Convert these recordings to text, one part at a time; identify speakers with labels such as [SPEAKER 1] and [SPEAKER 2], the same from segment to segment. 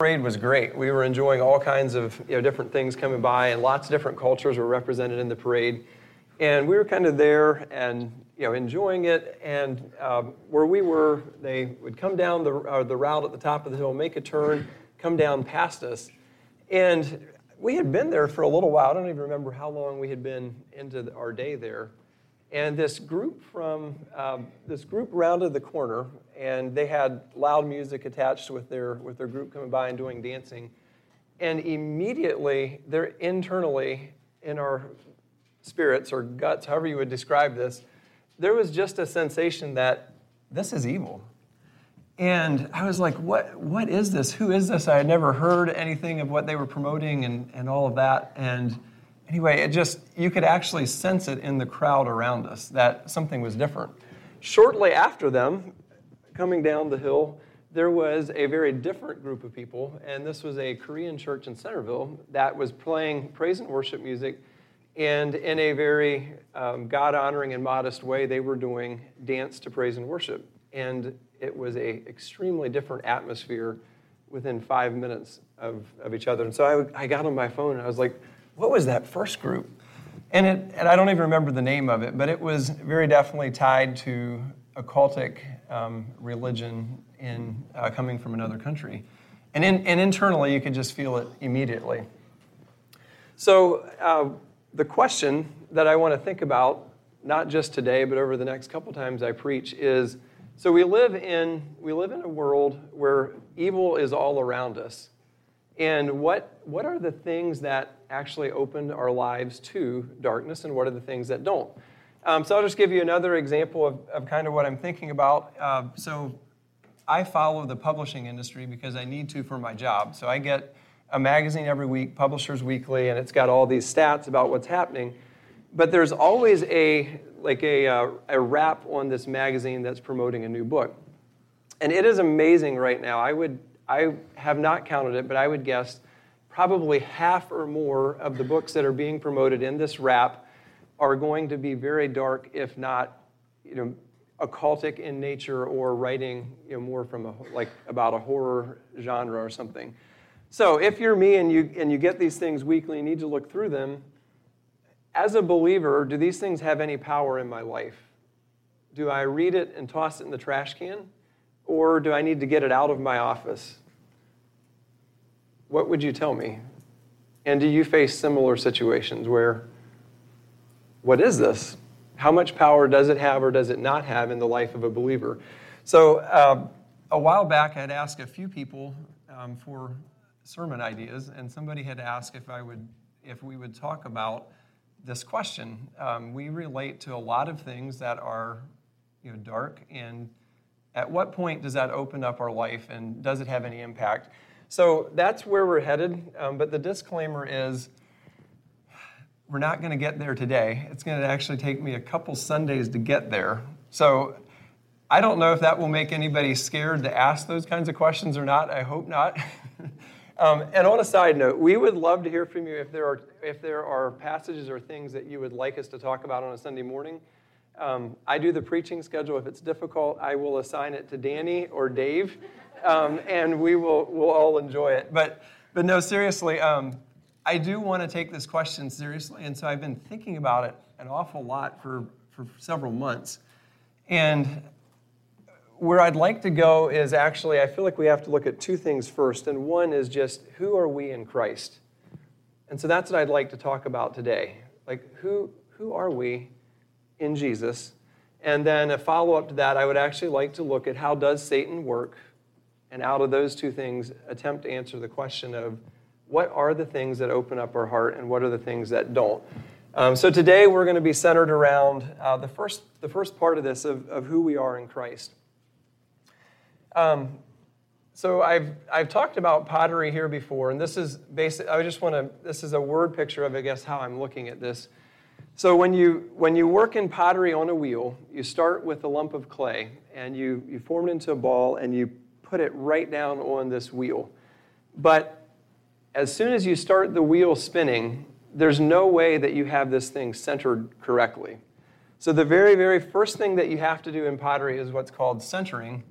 [SPEAKER 1] parade was great. We were enjoying all kinds of you know, different things coming by, and lots of different cultures were represented in the parade. And we were kind of there and you know, enjoying it. And um, where we were, they would come down the, uh, the route at the top of the hill, make a turn, come down past us. And we had been there for a little while. I don't even remember how long we had been into our day there. And this group from um, this group rounded the corner, and they had loud music attached with their with their group coming by and doing dancing. And immediately, they're internally in our spirits or guts, however you would describe this, there was just a sensation that this is evil. And I was like, what, what is this? Who is this? I had never heard anything of what they were promoting and, and all of that. And anyway, it just, you could actually sense it in the crowd around us that something was different. Shortly after them, coming down the hill, there was a very different group of people, and this was a Korean church in Centerville that was playing praise and worship music and in a very um, God honoring and modest way, they were doing dance to praise and worship. And it was a extremely different atmosphere within five minutes of, of each other. And so I, I got on my phone and I was like, what was that first group? And, it, and I don't even remember the name of it, but it was very definitely tied to occultic um, religion in, uh, coming from another country. And, in, and internally, you could just feel it immediately. So, uh, the question that I want to think about, not just today, but over the next couple times I preach, is so we live in we live in a world where evil is all around us. And what, what are the things that actually opened our lives to darkness, and what are the things that don't? Um, so I'll just give you another example of, of kind of what I'm thinking about. Uh, so I follow the publishing industry because I need to for my job. So I get a magazine every week, Publishers Weekly, and it's got all these stats about what's happening. But there's always a like a, uh, a wrap on this magazine that's promoting a new book. And it is amazing right now. I would I have not counted it, but I would guess probably half or more of the books that are being promoted in this wrap are going to be very dark, if not, you know, occultic in nature or writing you know, more from a, like about a horror genre or something. So if you're me and you, and you get these things weekly and need to look through them, as a believer, do these things have any power in my life? Do I read it and toss it in the trash can? Or do I need to get it out of my office? What would you tell me? And do you face similar situations where, what is this? How much power does it have or does it not have in the life of a believer? So, uh, a while back, I had asked a few people um, for sermon ideas, and somebody had asked if I would, if we would talk about this question. Um, we relate to a lot of things that are, you know, dark, and at what point does that open up our life, and does it have any impact? So that's where we're headed. Um, but the disclaimer is, we're not going to get there today. It's going to actually take me a couple Sundays to get there. So I don't know if that will make anybody scared to ask those kinds of questions or not. I hope not. Um, and on a side note, we would love to hear from you if there are if there are passages or things that you would like us to talk about on a Sunday morning. Um, I do the preaching schedule. If it's difficult, I will assign it to Danny or Dave, um, and we will we'll all enjoy it. But but no, seriously, um, I do want to take this question seriously, and so I've been thinking about it an awful lot for for several months, and where I'd like to go is actually, I feel like we have to look at two things first. And one is just who are we in Christ? And so that's what I'd like to talk about today. Like, who, who are we in Jesus? And then a follow up to that, I would actually like to look at how does Satan work? And out of those two things, attempt to answer the question of what are the things that open up our heart and what are the things that don't. Um, so today we're going to be centered around uh, the, first, the first part of this of, of who we are in Christ. Um, so I've, I've talked about pottery here before, and this is basic. I just want to. This is a word picture of, I guess, how I'm looking at this. So when you when you work in pottery on a wheel, you start with a lump of clay, and you you form it into a ball, and you put it right down on this wheel. But as soon as you start the wheel spinning, there's no way that you have this thing centered correctly. So the very very first thing that you have to do in pottery is what's called centering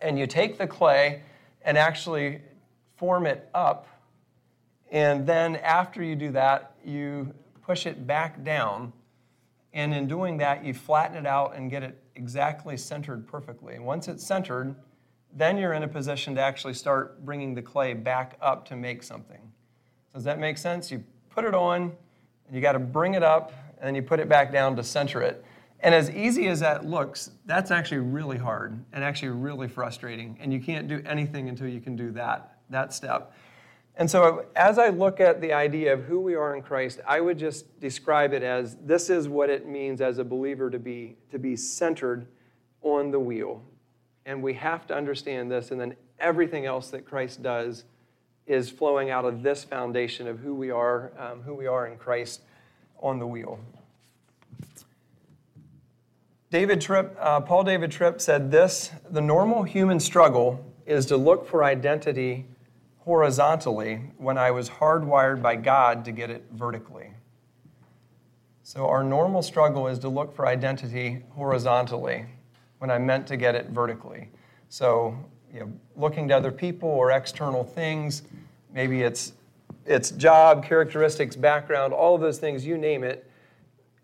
[SPEAKER 1] and you take the clay and actually form it up. And then after you do that, you push it back down. And in doing that, you flatten it out and get it exactly centered perfectly. Once it's centered, then you're in a position to actually start bringing the clay back up to make something. Does that make sense? You put it on, and you got to bring it up, and then you put it back down to center it. And as easy as that looks, that's actually really hard and actually really frustrating. And you can't do anything until you can do that, that step. And so, as I look at the idea of who we are in Christ, I would just describe it as this is what it means as a believer to be, to be centered on the wheel. And we have to understand this, and then everything else that Christ does is flowing out of this foundation of who we are, um, who we are in Christ on the wheel. David Tripp, uh, Paul David Tripp said this the normal human struggle is to look for identity horizontally when I was hardwired by God to get it vertically. So, our normal struggle is to look for identity horizontally when I'm meant to get it vertically. So, you know, looking to other people or external things, maybe it's it's job, characteristics, background, all of those things, you name it.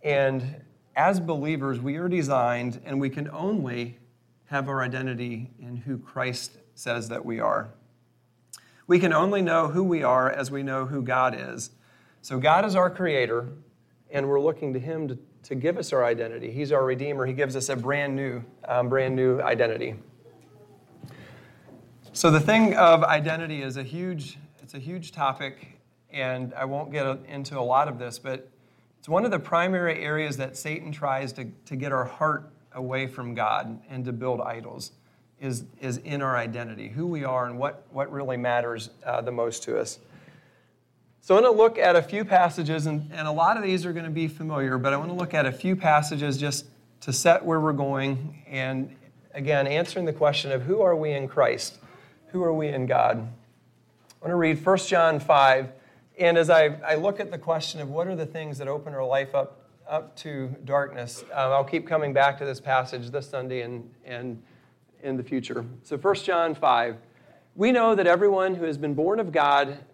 [SPEAKER 1] And as believers, we are designed and we can only have our identity in who Christ says that we are. We can only know who we are as we know who God is. So, God is our creator, and we're looking to Him to, to give us our identity. He's our Redeemer. He gives us a brand new, um, brand new identity. So, the thing of identity is a huge, it's a huge topic, and I won't get into a lot of this, but it's one of the primary areas that Satan tries to, to get our heart away from God and to build idols is, is in our identity, who we are and what, what really matters uh, the most to us. So I'm going to look at a few passages, and, and a lot of these are going to be familiar, but I want to look at a few passages just to set where we're going and, again, answering the question of who are we in Christ? Who are we in God? I want to read 1 John 5, and as I, I look at the question of what are the things that open our life up, up to darkness, um, I'll keep coming back to this passage this Sunday and, and in the future. So 1 John 5. We know that everyone who has been born of God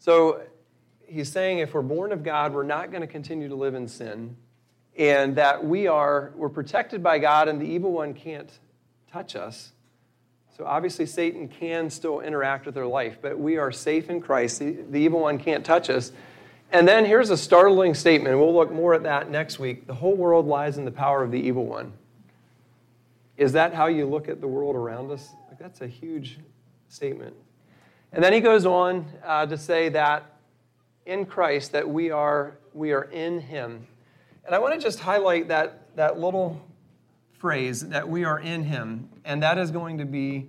[SPEAKER 1] So he's saying if we're born of God, we're not going to continue to live in sin, and that we are we're protected by God, and the evil one can't touch us. So obviously, Satan can still interact with our life, but we are safe in Christ. The, the, evil one can't touch us. And then here's a startling statement. We'll look more at that next week. The whole world lies in the power of the evil one. Is that how you look at the world around us? Like, that's a huge statement. And then he goes on uh, to say that in Christ, that we are, we are in him. And I want to just highlight that, that little phrase that we are in him. And that is going to be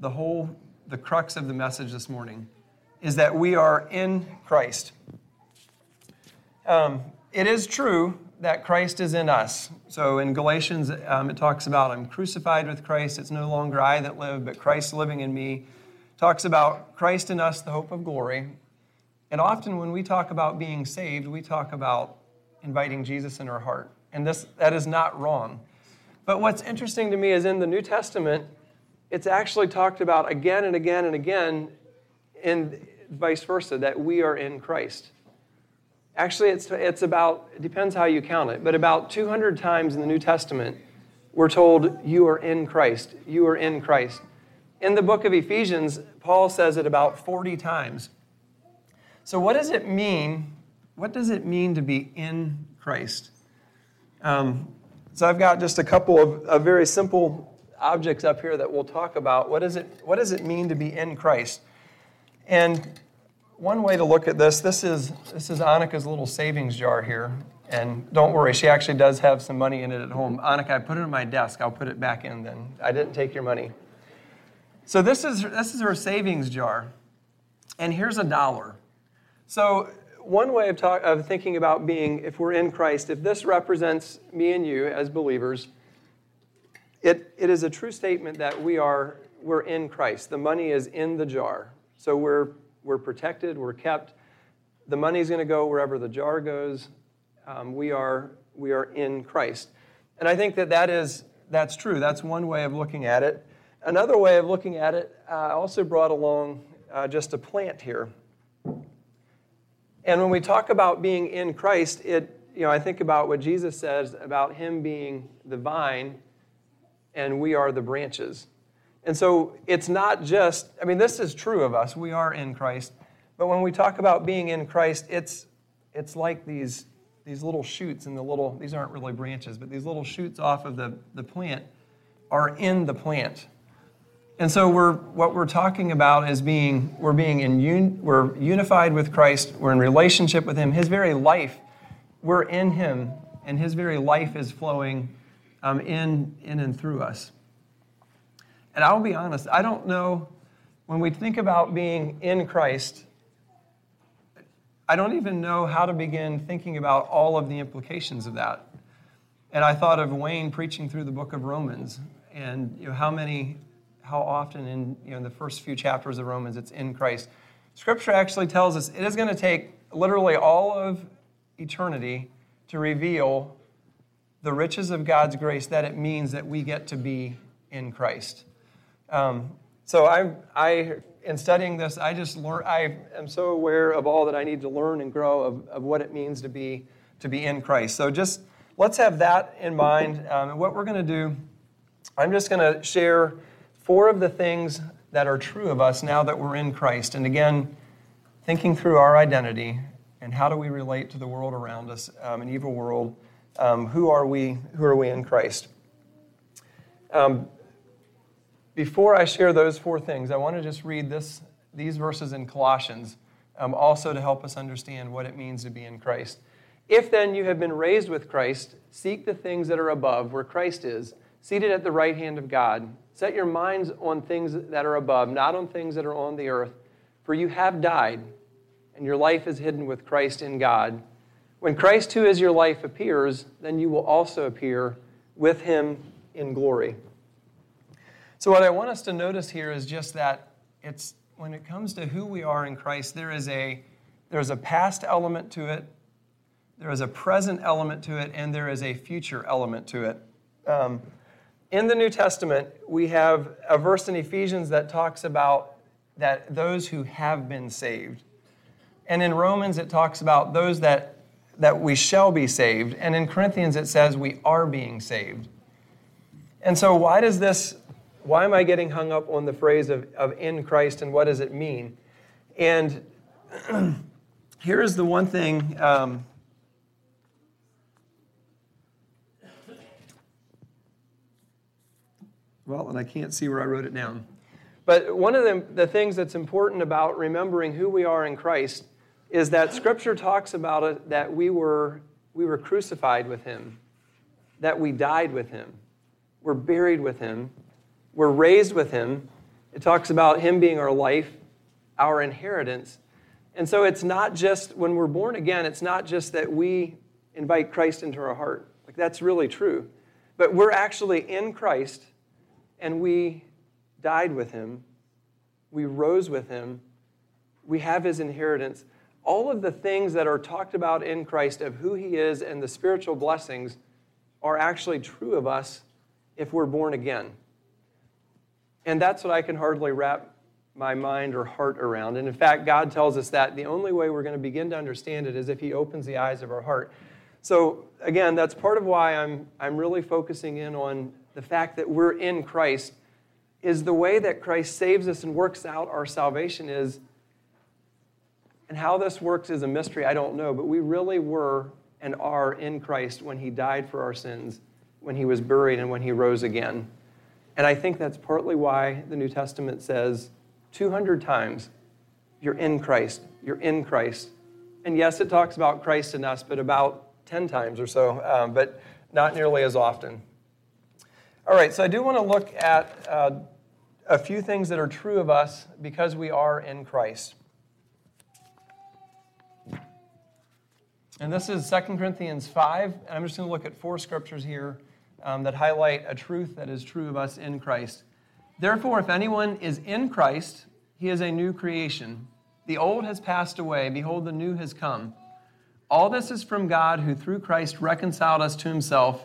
[SPEAKER 1] the whole the crux of the message this morning is that we are in christ. Um, it is true that christ is in us. So in galatians um, it talks about i'm crucified with christ. It's no longer i that live but christ living in me talks about christ in us the hope of glory and often when we talk about being saved we talk about inviting jesus in our heart and this that is not wrong but what's interesting to me is in the New Testament, it's actually talked about again and again and again, and vice versa, that we are in Christ. Actually, it's, it's about, it depends how you count it, but about 200 times in the New Testament, we're told, You are in Christ. You are in Christ. In the book of Ephesians, Paul says it about 40 times. So, what does it mean? What does it mean to be in Christ? Um, so I've got just a couple of, of very simple objects up here that we'll talk about. What, is it, what does it mean to be in Christ? And one way to look at this, this is, this is Annika's little savings jar here. And don't worry, she actually does have some money in it at home. Annika, I put it on my desk. I'll put it back in then. I didn't take your money. So this is this is our savings jar, and here's a dollar. So one way of, talk, of thinking about being, if we're in Christ, if this represents me and you as believers, it, it is a true statement that we are we're in Christ. The money is in the jar. So we're, we're protected, we're kept. The money's going to go wherever the jar goes. Um, we, are, we are in Christ. And I think that, that is, that's true. That's one way of looking at it. Another way of looking at it, I also brought along uh, just a plant here. And when we talk about being in Christ, it, you know, I think about what Jesus says about him being the vine and we are the branches. And so it's not just, I mean, this is true of us. We are in Christ. But when we talk about being in Christ, it's, it's like these, these little shoots and the little, these aren't really branches, but these little shoots off of the, the plant are in the plant. And so we're, what we're talking about is being, we're being in un, we're unified with Christ, we're in relationship with Him. His very life, we're in Him, and His very life is flowing um, in, in and through us. And I'll be honest, I don't know, when we think about being in Christ, I don't even know how to begin thinking about all of the implications of that. And I thought of Wayne preaching through the book of Romans and you know, how many how often in, you know, the first few chapters of Romans it's in Christ. Scripture actually tells us it is going to take literally all of eternity to reveal the riches of God's grace that it means that we get to be in Christ. Um, so I, I, in studying this, I just learn. I am so aware of all that I need to learn and grow of, of what it means to be to be in Christ. So just let's have that in mind. Um, and what we're going to do, I'm just going to share four of the things that are true of us now that we're in Christ. And again, thinking through our identity and how do we relate to the world around us, um, an evil world. Um, who are we? Who are we in Christ? Um, before I share those four things, I want to just read this, these verses in Colossians, um, also to help us understand what it means to be in Christ. If then you have been raised with Christ, seek the things that are above, where Christ is, seated at the right hand of God. Set your minds on things that are above, not on things that are on the earth. For you have died, and your life is hidden with Christ in God. When Christ, who is your life, appears, then you will also appear with him in glory. So, what I want us to notice here is just that it's when it comes to who we are in Christ, there is a there's a past element to it, there is a present element to it, and there is a future element to it. Um, in the New Testament, we have a verse in Ephesians that talks about that those who have been saved. And in Romans, it talks about those that, that we shall be saved. And in Corinthians, it says we are being saved. And so, why does this, why am I getting hung up on the phrase of, of in Christ and what does it mean? And here is the one thing um, Well, and I can't see where I wrote it down. But one of the, the things that's important about remembering who we are in Christ is that Scripture talks about it that we were, we were crucified with Him, that we died with Him, we're buried with Him, we're raised with Him. It talks about Him being our life, our inheritance. And so it's not just, when we're born again, it's not just that we invite Christ into our heart. Like that's really true. But we're actually in Christ and we died with him. We rose with him. We have his inheritance. All of the things that are talked about in Christ of who he is and the spiritual blessings are actually true of us if we're born again. And that's what I can hardly wrap my mind or heart around. And in fact, God tells us that the only way we're going to begin to understand it is if He opens the eyes of our heart. So, again, that's part of why I'm, I'm really focusing in on the fact that we're in Christ, is the way that Christ saves us and works out our salvation is, and how this works is a mystery, I don't know, but we really were and are in Christ when He died for our sins, when He was buried, and when He rose again. And I think that's partly why the New Testament says 200 times, You're in Christ, you're in Christ. And yes, it talks about Christ in us, but about 10 times or so, um, but not nearly as often. All right, so I do want to look at uh, a few things that are true of us because we are in Christ. And this is 2 Corinthians 5. And I'm just going to look at four scriptures here um, that highlight a truth that is true of us in Christ. Therefore, if anyone is in Christ, he is a new creation. The old has passed away. Behold, the new has come. All this is from God, who through Christ reconciled us to himself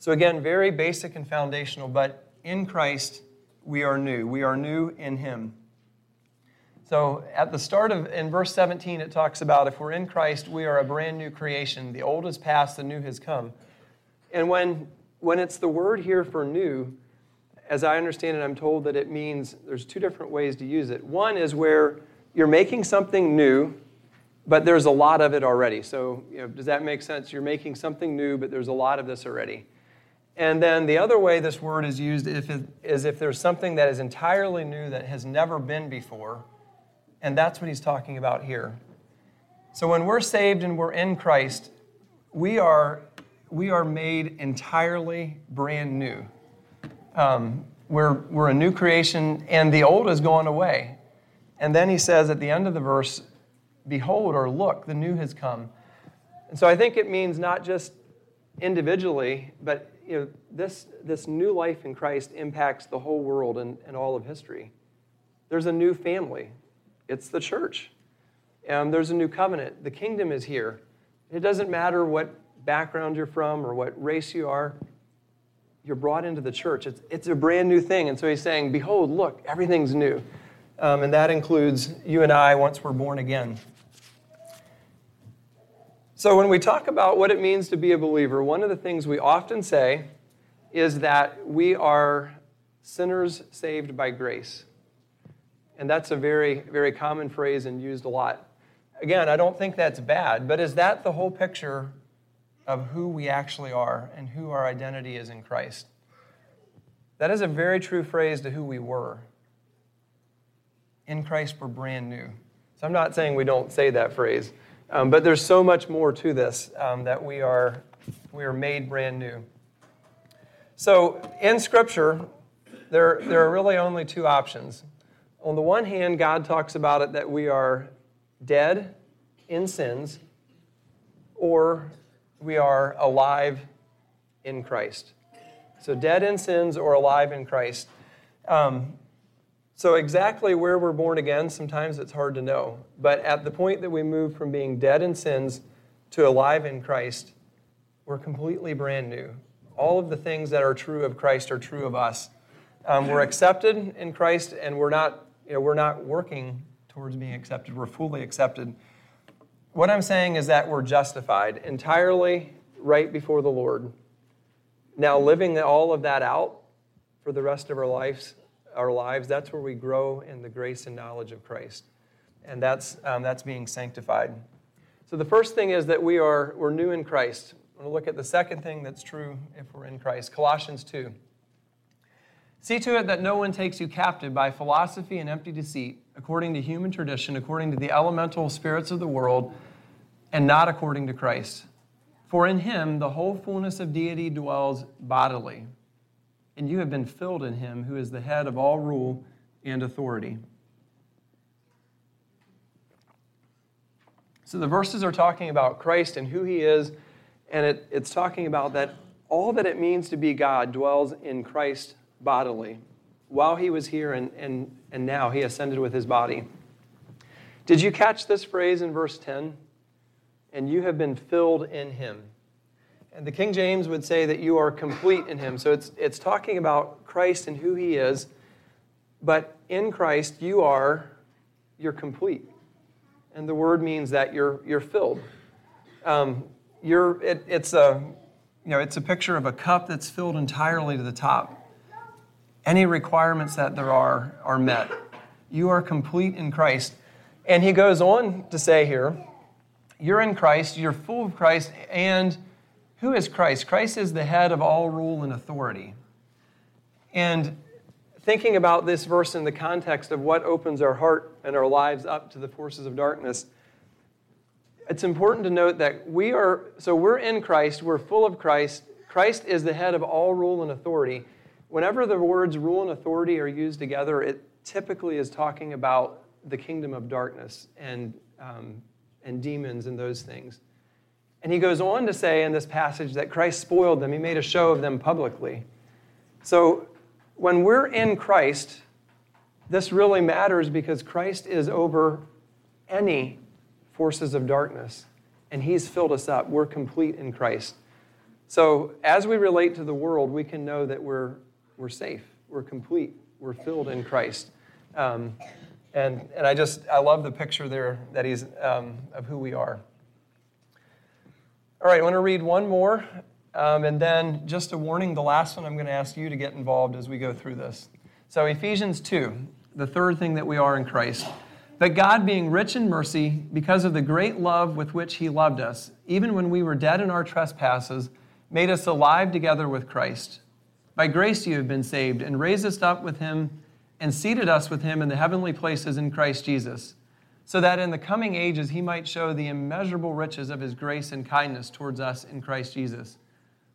[SPEAKER 1] So, again, very basic and foundational, but in Christ we are new. We are new in him. So, at the start of, in verse 17, it talks about if we're in Christ, we are a brand new creation. The old has passed, the new has come. And when, when it's the word here for new, as I understand it, I'm told that it means there's two different ways to use it. One is where you're making something new, but there's a lot of it already. So, you know, does that make sense? You're making something new, but there's a lot of this already. And then the other way this word is used is if there's something that is entirely new that has never been before, and that's what he's talking about here. So when we're saved and we're in Christ, we are, we are made entirely brand new. Um, we're, we're a new creation, and the old is going away. And then he says at the end of the verse, Behold, or look, the new has come. And so I think it means not just individually, but you know, this, this new life in Christ impacts the whole world and, and all of history. There's a new family, it's the church. And there's a new covenant. The kingdom is here. It doesn't matter what background you're from or what race you are, you're brought into the church. It's, it's a brand new thing. And so he's saying, Behold, look, everything's new. Um, and that includes you and I once we're born again. So, when we talk about what it means to be a believer, one of the things we often say is that we are sinners saved by grace. And that's a very, very common phrase and used a lot. Again, I don't think that's bad, but is that the whole picture of who we actually are and who our identity is in Christ? That is a very true phrase to who we were. In Christ, we're brand new. So I'm not saying we don't say that phrase, um, but there's so much more to this um, that we are, we are made brand new. So in Scripture, there, there are really only two options on the one hand, God talks about it that we are dead in sins or we are alive in Christ. So, dead in sins or alive in Christ. Um, so, exactly where we're born again, sometimes it's hard to know. But at the point that we move from being dead in sins to alive in Christ, we're completely brand new. All of the things that are true of Christ are true of us. Um, we're accepted in Christ, and we're not you know, we're not working towards being accepted, we're fully accepted. What I'm saying is that we're justified entirely right before the Lord. Now, living all of that out for the rest of our lives, our lives, that's where we grow in the grace and knowledge of Christ. And that's, um, that's being sanctified. So the first thing is that we are we're new in Christ. I want to look at the second thing that's true if we're in Christ. Colossians 2. See to it that no one takes you captive by philosophy and empty deceit, according to human tradition, according to the elemental spirits of the world, and not according to Christ. For in him the whole fullness of deity dwells bodily, and you have been filled in him who is the head of all rule and authority. So the verses are talking about Christ and who he is, and it, it's talking about that all that it means to be God dwells in Christ bodily while he was here and, and, and now he ascended with his body. Did you catch this phrase in verse 10? And you have been filled in him. And the King James would say that you are complete in him. So it's, it's talking about Christ and who he is. But in Christ, you are, you're complete. And the word means that you're, you're filled. Um, you're, it, it's, a, you know, it's a picture of a cup that's filled entirely to the top any requirements that there are are met. You are complete in Christ. And he goes on to say here, You're in Christ, you're full of Christ, and who is Christ? Christ is the head of all rule and authority. And thinking about this verse in the context of what opens our heart and our lives up to the forces of darkness, it's important to note that we are, so we're in Christ, we're full of Christ. Christ is the head of all rule and authority. Whenever the words rule and authority are used together, it typically is talking about the kingdom of darkness and, um, and demons and those things. And he goes on to say in this passage that Christ spoiled them, he made a show of them publicly. So when we're in Christ, this really matters because Christ is over any forces of darkness, and he's filled us up. We're complete in Christ. So as we relate to the world, we can know that we're, we're safe, we're complete, we're filled in Christ. Um, and, and I just, I love the picture there that he's, um, of who we are. All right, I want to read one more, um, and then just a warning the last one I'm going to ask you to get involved as we go through this. So, Ephesians 2, the third thing that we are in Christ. That God, being rich in mercy, because of the great love with which He loved us, even when we were dead in our trespasses, made us alive together with Christ. By grace you have been saved, and raised us up with Him, and seated us with Him in the heavenly places in Christ Jesus so that in the coming ages he might show the immeasurable riches of his grace and kindness towards us in Christ Jesus.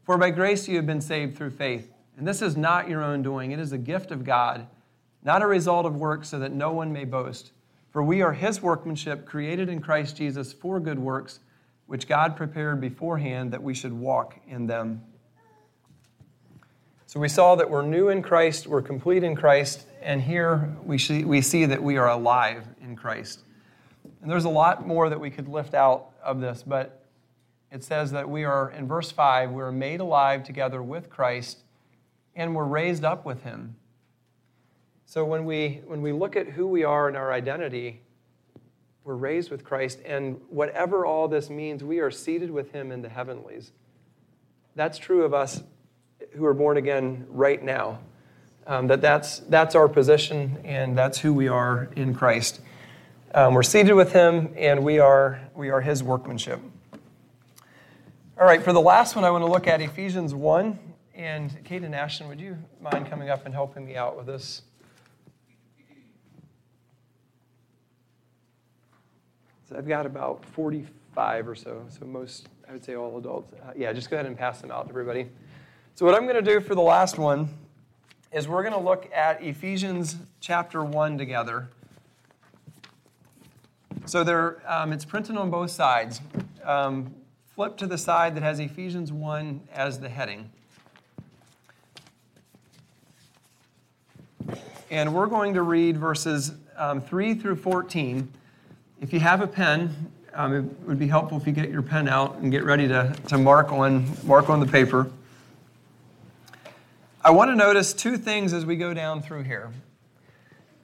[SPEAKER 1] For by grace you have been saved through faith. And this is not your own doing, it is a gift of God, not a result of works, so that no one may boast. For we are his workmanship, created in Christ Jesus for good works, which God prepared beforehand that we should walk in them. So we saw that we're new in Christ, we're complete in Christ, and here we see, we see that we are alive in Christ. And there's a lot more that we could lift out of this, but it says that we are, in verse 5, we are made alive together with Christ and we're raised up with him. So when we, when we look at who we are and our identity, we're raised with Christ, and whatever all this means, we are seated with him in the heavenlies. That's true of us who are born again right now. Um, that that's, that's our position, and that's who we are in Christ. Um, we're seated with him, and we are, we are his workmanship. All right, for the last one, I want to look at Ephesians 1. And Kate and Ashton, would you mind coming up and helping me out with this? So I've got about 45 or so, so most, I would say all adults. Uh, yeah, just go ahead and pass them out to everybody. So, what I'm going to do for the last one is we're going to look at Ephesians chapter 1 together. So there, um, it's printed on both sides. Um, flip to the side that has Ephesians 1 as the heading. And we're going to read verses um, 3 through 14. If you have a pen, um, it would be helpful if you get your pen out and get ready to, to mark, on, mark on the paper. I want to notice two things as we go down through here.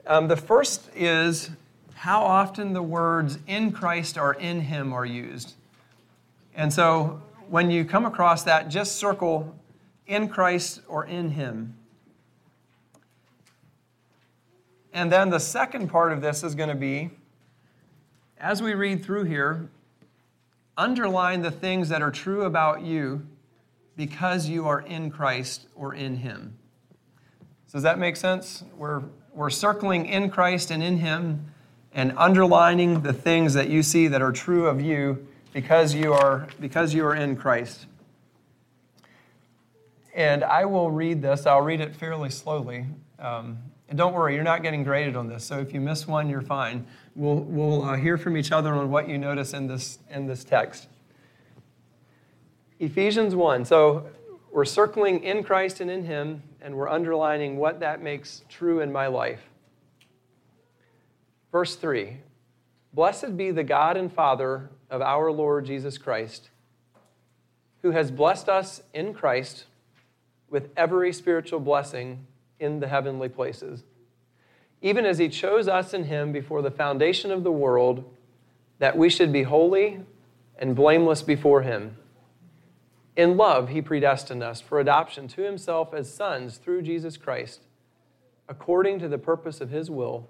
[SPEAKER 1] Um, the first is how often the words in Christ or in Him are used. And so when you come across that, just circle in Christ or in Him. And then the second part of this is going to be as we read through here, underline the things that are true about you because you are in Christ or in Him. So does that make sense? We're, we're circling in Christ and in Him and underlining the things that you see that are true of you because you are, because you are in Christ. And I will read this, I'll read it fairly slowly. Um, and don't worry, you're not getting graded on this, so if you miss one, you're fine. We'll, we'll uh, hear from each other on what you notice in this, in this text. Ephesians 1. So we're circling in Christ and in Him, and we're underlining what that makes true in my life. Verse 3 Blessed be the God and Father of our Lord Jesus Christ, who has blessed us in Christ with every spiritual blessing in the heavenly places, even as he chose us in him before the foundation of the world, that we should be holy and blameless before him. In love, he predestined us for adoption to himself as sons through Jesus Christ, according to the purpose of his will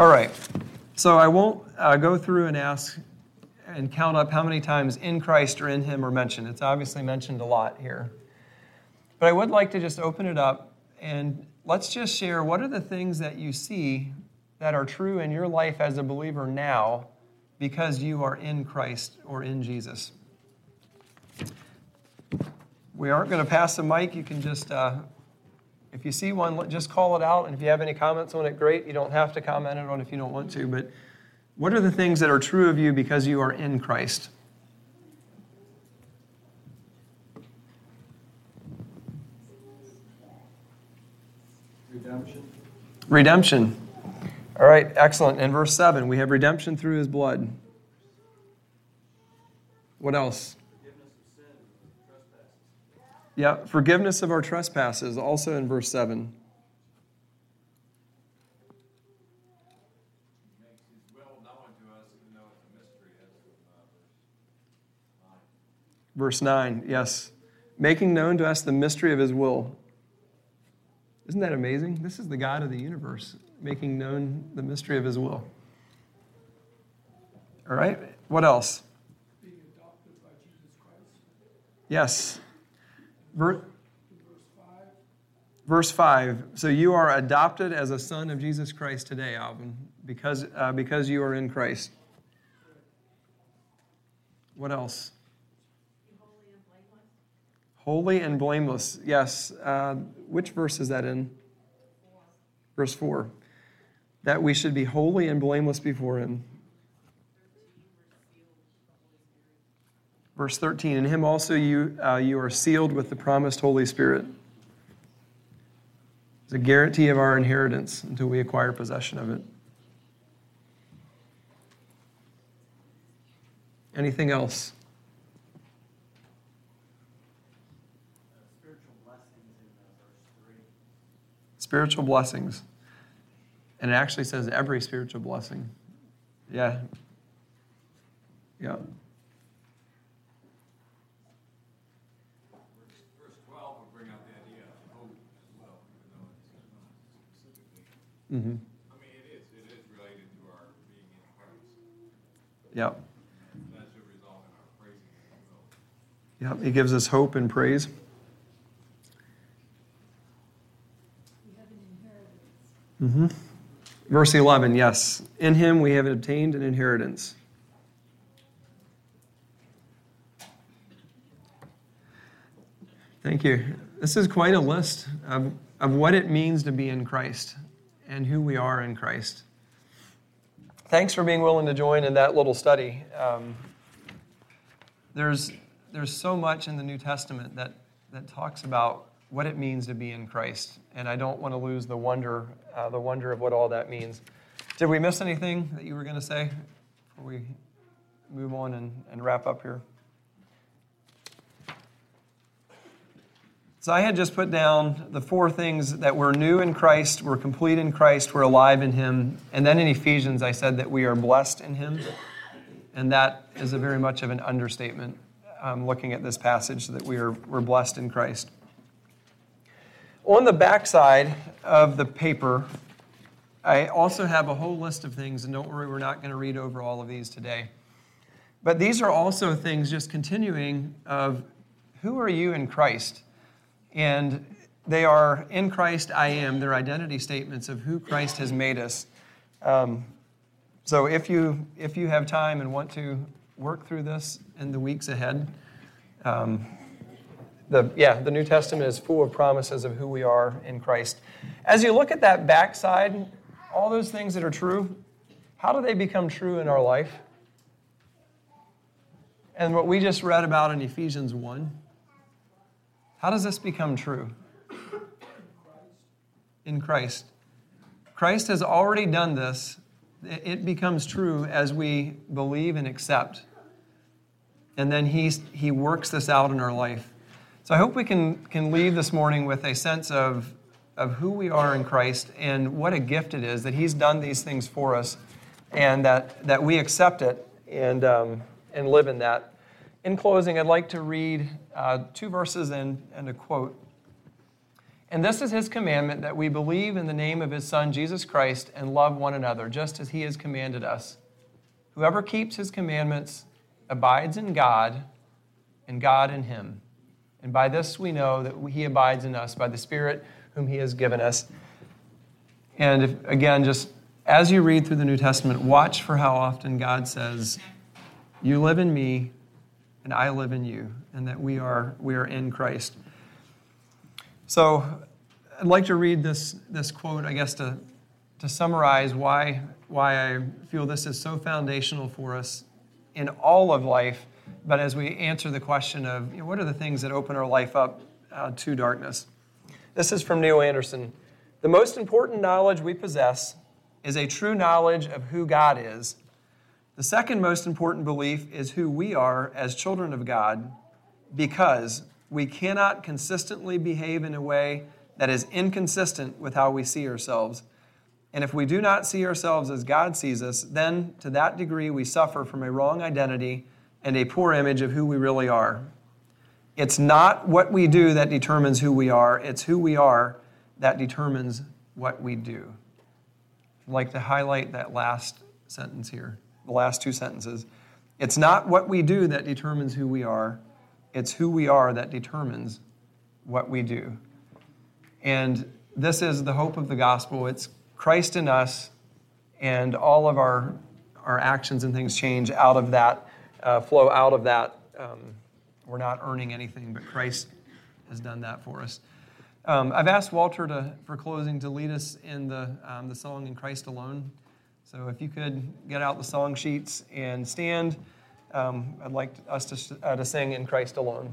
[SPEAKER 1] All right. So I won't uh, go through and ask and count up how many times in Christ or in Him are mentioned. It's obviously mentioned a lot here. But I would like to just open it up and let's just share what are the things that you see that are true in your life as a believer now because you are in Christ or in Jesus. We aren't going to pass the mic. You can just uh, if you see one, just call it out. And if you have any comments on it, great. You don't have to comment on it if you don't want to. But what are the things that are true of you because you are in Christ?
[SPEAKER 2] Redemption.
[SPEAKER 1] Redemption. All right, excellent. In verse 7, we have redemption through his blood. What else? Yeah, forgiveness of our trespasses, also in verse 7. Verse 9, yes. Making known to us the mystery of his will. Isn't that amazing? This is the God of the universe, making known the mystery of his will. All right, what else? Yes. Verse, verse 5. So you are adopted as a son of Jesus Christ today, Alvin, because, uh, because you are in Christ. What else? Holy and blameless. Yes. Uh, which verse is that in? Verse 4. That we should be holy and blameless before Him. Verse 13, in him also you, uh, you are sealed with the promised Holy Spirit. It's a guarantee of our inheritance until we acquire possession of it. Anything else? Spiritual blessings. And it actually says every spiritual blessing. Yeah. Yeah.
[SPEAKER 2] Mm-hmm. I mean, it is. It is related to our being in Christ.
[SPEAKER 1] Yep.
[SPEAKER 2] That should result in our praising Him.
[SPEAKER 1] Yep. He gives us hope and praise. Mm-hmm. Verse 11, yes. In him we have obtained an inheritance. Thank you. This is quite a list of, of what it means to be in Christ and who we are in Christ. Thanks for being willing to join in that little study. Um, there's, there's so much in the New Testament that, that talks about what it means to be in Christ, and I don't want to lose the wonder, uh, the wonder of what all that means. Did we miss anything that you were going to say before we move on and, and wrap up here? So I had just put down the four things that we're new in Christ, we're complete in Christ, we're alive in Him. And then in Ephesians, I said that we are blessed in Him. And that is very much of an understatement um, looking at this passage that we are, we're blessed in Christ. On the backside of the paper, I also have a whole list of things, and don't worry, we're not going to read over all of these today. But these are also things just continuing of who are you in Christ? And they are in Christ I am, their identity statements of who Christ has made us. Um, so if you if you have time and want to work through this in the weeks ahead, um, the yeah the New Testament is full of promises of who we are in Christ. As you look at that backside, all those things that are true, how do they become true in our life? And what we just read about in Ephesians 1, how does this become true? In Christ. Christ has already done this. It becomes true as we believe and accept. And then he's, he works this out in our life. So I hope we can, can leave this morning with a sense of, of who we are in Christ and what a gift it is that He's done these things for us and that, that we accept it and, um, and live in that. In closing, I'd like to read uh, two verses and, and a quote. And this is his commandment that we believe in the name of his Son, Jesus Christ, and love one another, just as he has commanded us. Whoever keeps his commandments abides in God, and God in him. And by this we know that he abides in us, by the Spirit whom he has given us. And if, again, just as you read through the New Testament, watch for how often God says, You live in me, and I live in you, and that we are, we are in Christ. So I'd like to read this, this quote, I guess, to, to summarize why, why I feel this is so foundational for us in all of life, but as we answer the question of you know, what are the things that open our life up uh, to darkness. This is from Neil Anderson. The most important knowledge we possess is a true knowledge of who God is the second most important belief is who we are as children of God because we cannot consistently behave in a way that is inconsistent with how we see ourselves. And if we do not see ourselves as God sees us, then to that degree we suffer from a wrong identity and a poor image of who we really are. It's not what we do that determines who we are, it's who we are that determines what we do. I'd like to highlight that last sentence here the last two sentences. It's not what we do that determines who we are, it's who we are that determines what we do. And this is the hope of the gospel. It's Christ in us, and all of our, our actions and things change out of that, uh, flow out of that. Um, we're not earning anything, but Christ has done that for us. Um, I've asked Walter to, for closing to lead us in the, um, the song In Christ Alone. So if you could get out the song sheets and stand, um, I'd like us to, uh, to sing in Christ alone.